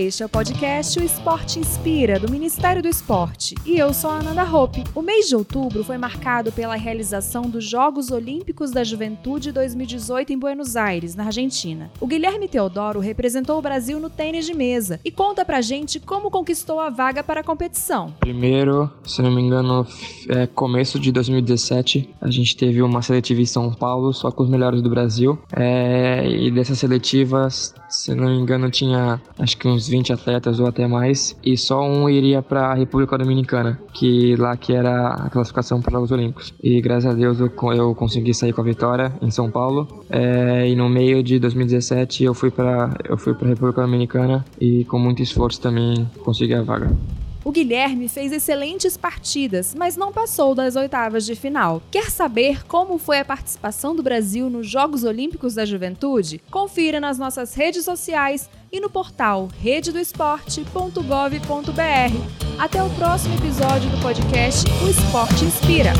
Este é o podcast O Esporte Inspira, do Ministério do Esporte. E eu sou a Ananda Hope. O mês de outubro foi marcado pela realização dos Jogos Olímpicos da Juventude 2018 em Buenos Aires, na Argentina. O Guilherme Teodoro representou o Brasil no tênis de mesa e conta pra gente como conquistou a vaga para a competição. Primeiro, se não me engano, é começo de 2017, a gente teve uma seletiva em São Paulo, só com os melhores do Brasil. É, e dessas seletivas, se não me engano, tinha acho que uns 20 atletas ou até mais, e só um iria para a República Dominicana, que lá que era a classificação para os Olímpicos. E graças a Deus eu, eu consegui sair com a vitória em São Paulo. É, e no meio de 2017 eu fui para eu fui para a República Dominicana e com muito esforço também consegui a vaga. O Guilherme fez excelentes partidas, mas não passou das oitavas de final. Quer saber como foi a participação do Brasil nos Jogos Olímpicos da Juventude? Confira nas nossas redes sociais e no portal rededoesporte.gov.br. Até o próximo episódio do podcast O Esporte Inspira.